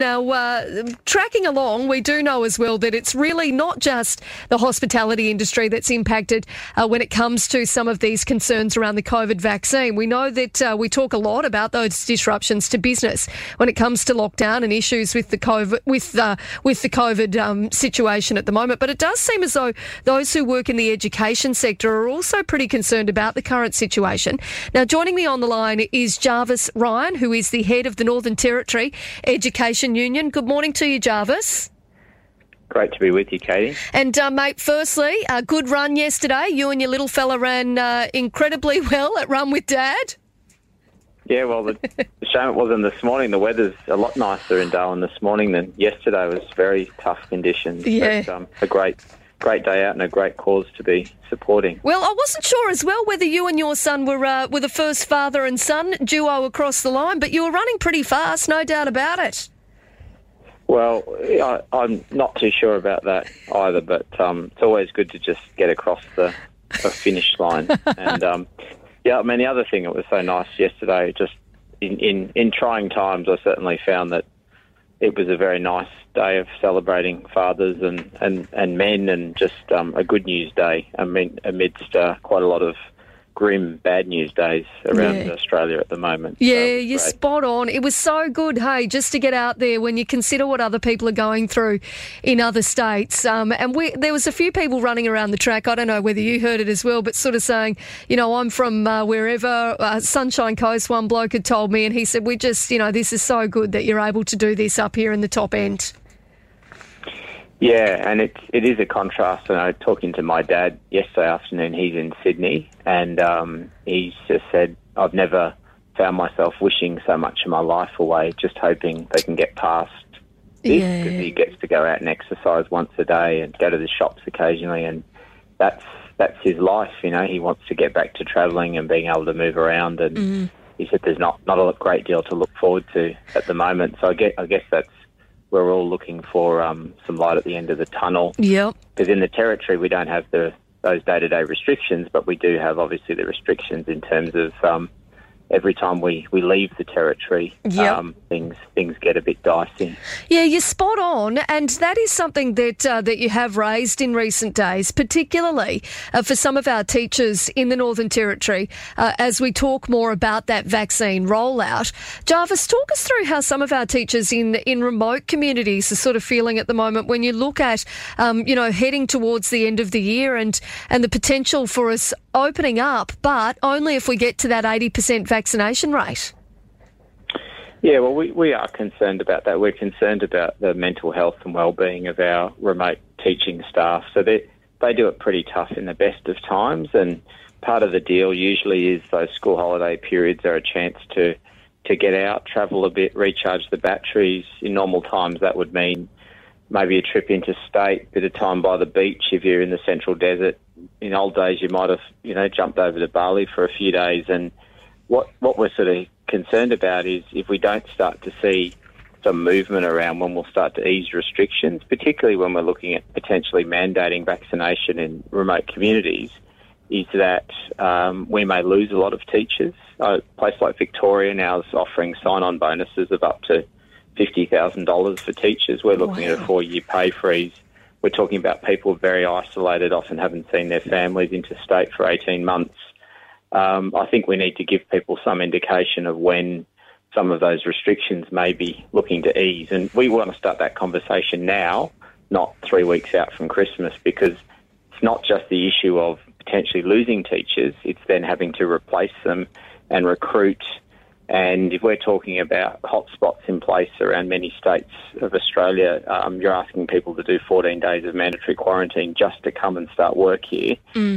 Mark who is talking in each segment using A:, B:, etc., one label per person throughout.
A: Now, uh, tracking along, we do know as well that it's really not just the hospitality industry that's impacted uh, when it comes to some of these concerns around the COVID vaccine. We know that uh, we talk a lot about those disruptions to business when it comes to lockdown and issues with the COVID with uh, with the COVID um, situation at the moment. But it does seem as though those who work in the education sector are also pretty concerned about the current situation. Now, joining me on the line is Jarvis Ryan, who is the head of the Northern Territory Education Union. Good morning to you, Jarvis.
B: Great to be with you, Katie.
A: And, uh, mate, firstly, a good run yesterday. You and your little fella ran uh, incredibly well at Run with Dad.
B: Yeah, well, the, the shame it wasn't this morning. The weather's a lot nicer in Darwin this morning than yesterday. It was very tough conditions.
A: Yeah.
B: But, um, a great, great day out and a great cause to be supporting.
A: Well, I wasn't sure as well whether you and your son were uh, were the first father and son duo across the line, but you were running pretty fast, no doubt about it.
B: Well, I, I'm not too sure about that either, but um, it's always good to just get across the, the finish line. and um, yeah, I mean, the other thing that was so nice yesterday, just in, in, in trying times, I certainly found that it was a very nice day of celebrating fathers and, and, and men and just um, a good news day. I mean, amidst uh, quite a lot of grim bad news days around
A: Yeah.
B: Australia at the moment.
A: Yeah,
B: So
A: you're
B: great.
A: spot on. It was so good, hey, just to get out there when you consider what other people are going through in other states. Um, and we, there was a few people running around the track. I don't know whether you heard it as well, but sort of saying, you know, I'm from uh, wherever, uh, Sunshine Coast. One bloke had told me, and he said, we just, you know, this is so good that you're able to do this up here in the top end.
B: Yeah, and it's it is a contrast. And I was talking to my dad yesterday afternoon. He's in Sydney, and um, he's just said, "I've never found myself wishing so much of my life away, just hoping they can get past this
A: Yeah.
B: because he gets to go out and exercise once a day and go to the shops occasionally, and that's that's his life. You know, he wants to get back to travelling and being able to move around. And he said, "There's not not a great deal to look forward to at the moment." So I get I guess that's we're all looking for um, some light at the end of the tunnel
A: Yep.
B: because in the territory we don't have the those day to day restrictions, but we do have obviously the restrictions in terms of um, every time we, we leave the territory,
A: Yep.
B: um, things things get a bit dicey.
A: Yeah, you're spot on, and that is something that uh, that you have raised in recent days, particularly uh, for some of our teachers in the Northern Territory. Uh, as we talk more about that vaccine rollout, Jarvis, talk us through how some of our teachers in in remote communities are sort of feeling at the moment when you look at, um, you know, heading towards the end of the year and and the potential for us opening up, but only if we get to that eighty percent vaccination rate.
B: Yeah, well, we, we are concerned about that. We're concerned about the mental health and well-being of our remote teaching staff. So they they do it pretty tough in the best of times, and part of the deal usually is those school holiday periods are a chance to to get out, travel a bit, recharge the batteries. In normal times, that would mean maybe a trip interstate, a bit of time by the beach if you're in the central desert. In old days, you might have you know jumped over to Bali for a few days and what what we're sort of concerned about is if we don't start to see some movement around when we'll start to ease restrictions, particularly when we're looking at potentially mandating vaccination in remote communities, is that um, we may lose a lot of teachers. A place like Victoria now is offering sign-on bonuses of up to fifty thousand dollars for teachers. We're looking at a four-year pay freeze. We're talking about people very isolated, often haven't seen their families interstate for eighteen months um, I think we need to give people some indication of when some of those restrictions may be looking to ease. And we want to start that conversation now, not three weeks out from Christmas, because it's not just the issue of potentially losing teachers, it's then having to replace them and recruit. And if we're talking about hotspots in place around many states of Australia, um, you're asking people to do 14 days of mandatory quarantine just to come and start work here.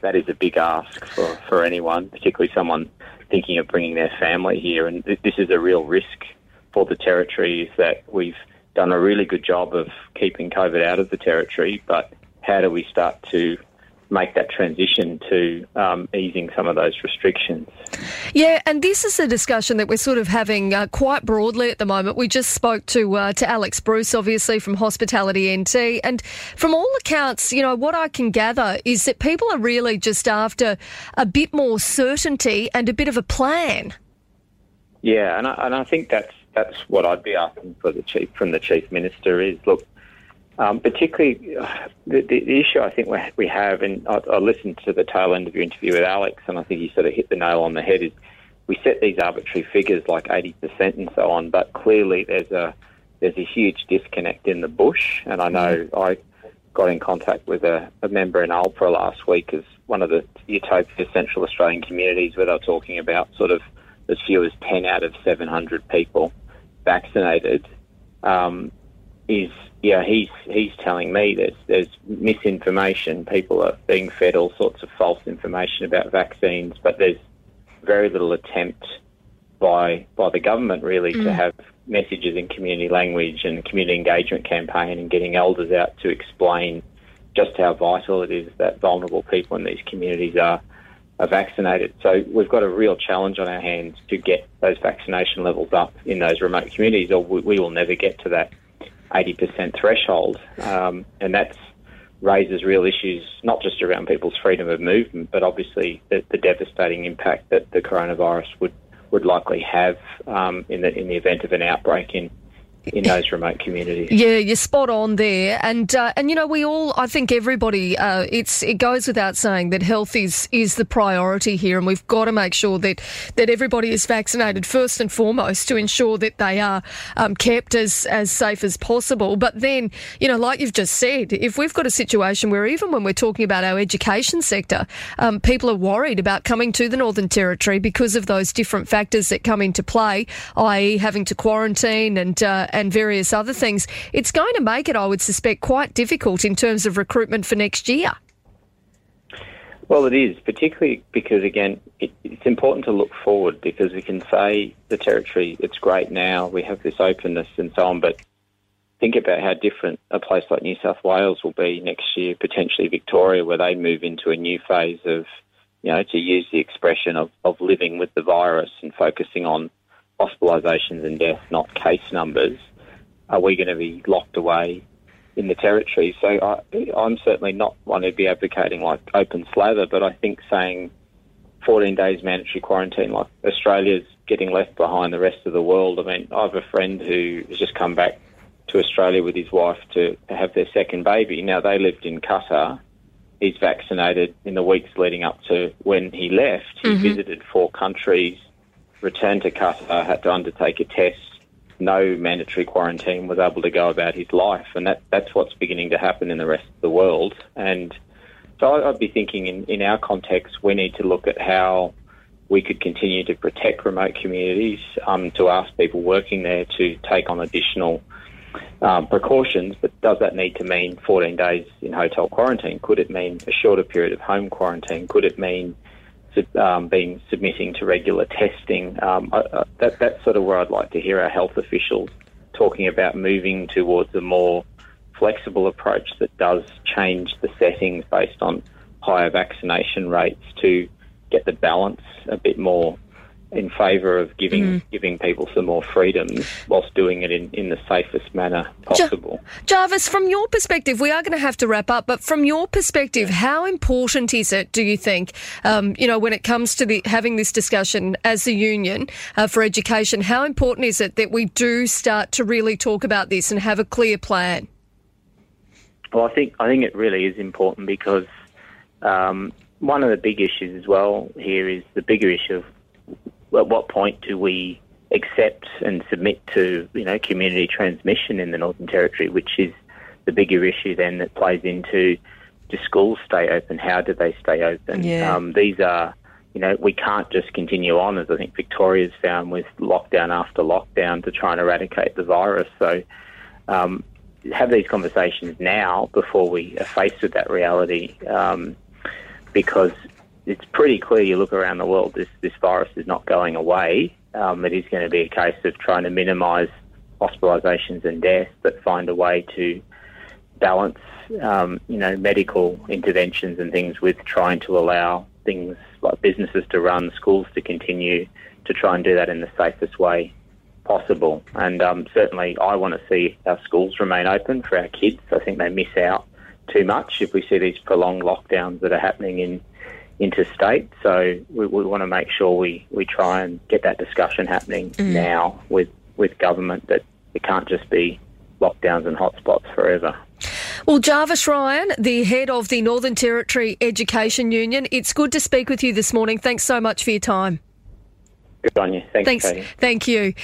B: That is a big ask for, for anyone, particularly someone thinking of bringing their family here. And th- this is a real risk for the territory is that we've done a really good job of keeping COVID out of the territory, but how do we start to make that transition to um, easing some of those restrictions?
A: Yeah, and this is a discussion that we're sort of having uh, quite broadly at the moment. We just spoke to uh, to Alex Bruce, obviously from Hospitality NT, and from all accounts, you know, what I can gather is that people are really just after a bit more certainty and a bit of a plan.
B: Yeah, and I, and I think that's that's what I'd be asking for the chief from the chief minister is look. Um, particularly, uh, the, the, issue I think we, we have, and I, I listened to the tail end of your interview with Alex, and I think he sort of hit the nail on the head. Is we set these arbitrary figures like 80% and so on, but clearly there's a there's a huge disconnect in the bush. And I know I got in contact with a, a member in Arlparra last week as one of the Utopia Central Australian communities where they were talking about sort of as few as 10 out of 700 people vaccinated. Um, is yeah, he's he's telling me there's there's misinformation. People are being fed all sorts of false information about vaccines, but there's very little attempt by by the government really mm. to have messages in community language and community engagement campaign and getting elders out to explain just how vital it is that vulnerable people in these communities are, are vaccinated. So we've got a real challenge on our hands to get those vaccination levels up in those remote communities, or we, we will never get to that 80% threshold. Um, and that raises real issues, not just around people's freedom of movement, but obviously the, the devastating impact that the coronavirus would would likely have um, in the in the event of an outbreak in in those remote communities.
A: Yeah, you're spot on there, and uh, and you know we all, I think everybody, uh, it's it goes without saying that health is is the priority here, and we've got to make sure that that everybody is vaccinated first and foremost to ensure that they are um, kept as as safe as possible. But then, you know, like you've just said, if we've got a situation where even when we're talking about our education sector, um, people are worried about coming to the Northern Territory because of those different factors that come into play, i.e., having to quarantine and uh, and various other things, it's going to make it, I would suspect, quite difficult in terms of recruitment for next year.
B: Well, it is, particularly because, again, it, it's important to look forward because we can say the territory, it's great now, we have this openness and so on, but think about how different a place like New South Wales will be next year, potentially Victoria, where they move into a new phase of, you know, to use the expression of, of living with the virus and focusing on hospitalisations and deaths, not case numbers, are we going to be locked away in the territory? So I, am certainly not one to be advocating like open slather, but I think saying 14 days mandatory quarantine, like Australia's getting left behind the rest of the world. I mean, I have a friend who has just come back to Australia with his wife to have their second baby. Now, they lived in Qatar. He's vaccinated in the weeks leading up to when he left. He mm-hmm. visited four countries returned to Qatar, had to undertake a test, no mandatory quarantine, was able to go about his life. And that, that's what's beginning to happen in the rest of the world. And so I'd be thinking in, in our context, we need to look at how we could continue to protect remote communities, um, to ask people working there to take on additional um, precautions, but does that need to mean 14 days in hotel quarantine? Could it mean a shorter period of home quarantine? Could it mean um, been submitting to regular testing. Um, I, that, that's sort of where I'd like to hear our health officials talking about moving towards a more flexible approach that does change the settings based on higher vaccination rates to get the balance a bit more in favour of giving mm. giving people some more freedoms whilst doing it in, in the safest manner possible.
A: Jarvis, from your perspective, we are going to have to wrap up, but from your perspective, how important is it, do you think, um, you know, when it comes to the, having this discussion as a union uh, for education, how important is it that we do start to really talk about this and have a clear plan?
B: Well, I think I think it really is important because um, one of the big issues as well here is the bigger issue of at what point do we accept and submit to you know community transmission in the Northern Territory, which is the bigger issue then that plays into do schools stay open? How do they stay open?
A: Yeah.
B: Um, these are you know we can't just continue on as I think Victoria's found with lockdown after lockdown to try and eradicate the virus. So. Um, have these conversations now before we are faced with that reality um, because it's pretty clear you look around the world, this, this virus is not going away. Um, it is going to be a case of trying to minimise hospitalisations and deaths, but find a way to balance, um, you know, medical interventions and things with trying to allow things like businesses to run, schools to continue, to try and do that in the safest way possible. And um, certainly, I want to see our schools remain open for our kids. I think they miss out too much if we see these prolonged lockdowns that are happening in interstate. So we, we want to make sure we, we try and get that discussion happening mm. now with with government that it can't just be lockdowns and hotspots forever.
A: Well, Jarvis Ryan, the head of the Northern Territory Education Union, it's good to speak with you this morning. Thanks so much for your time.
B: Good on you. Thanks,
A: Thanks.
B: Katie.
A: Thank you.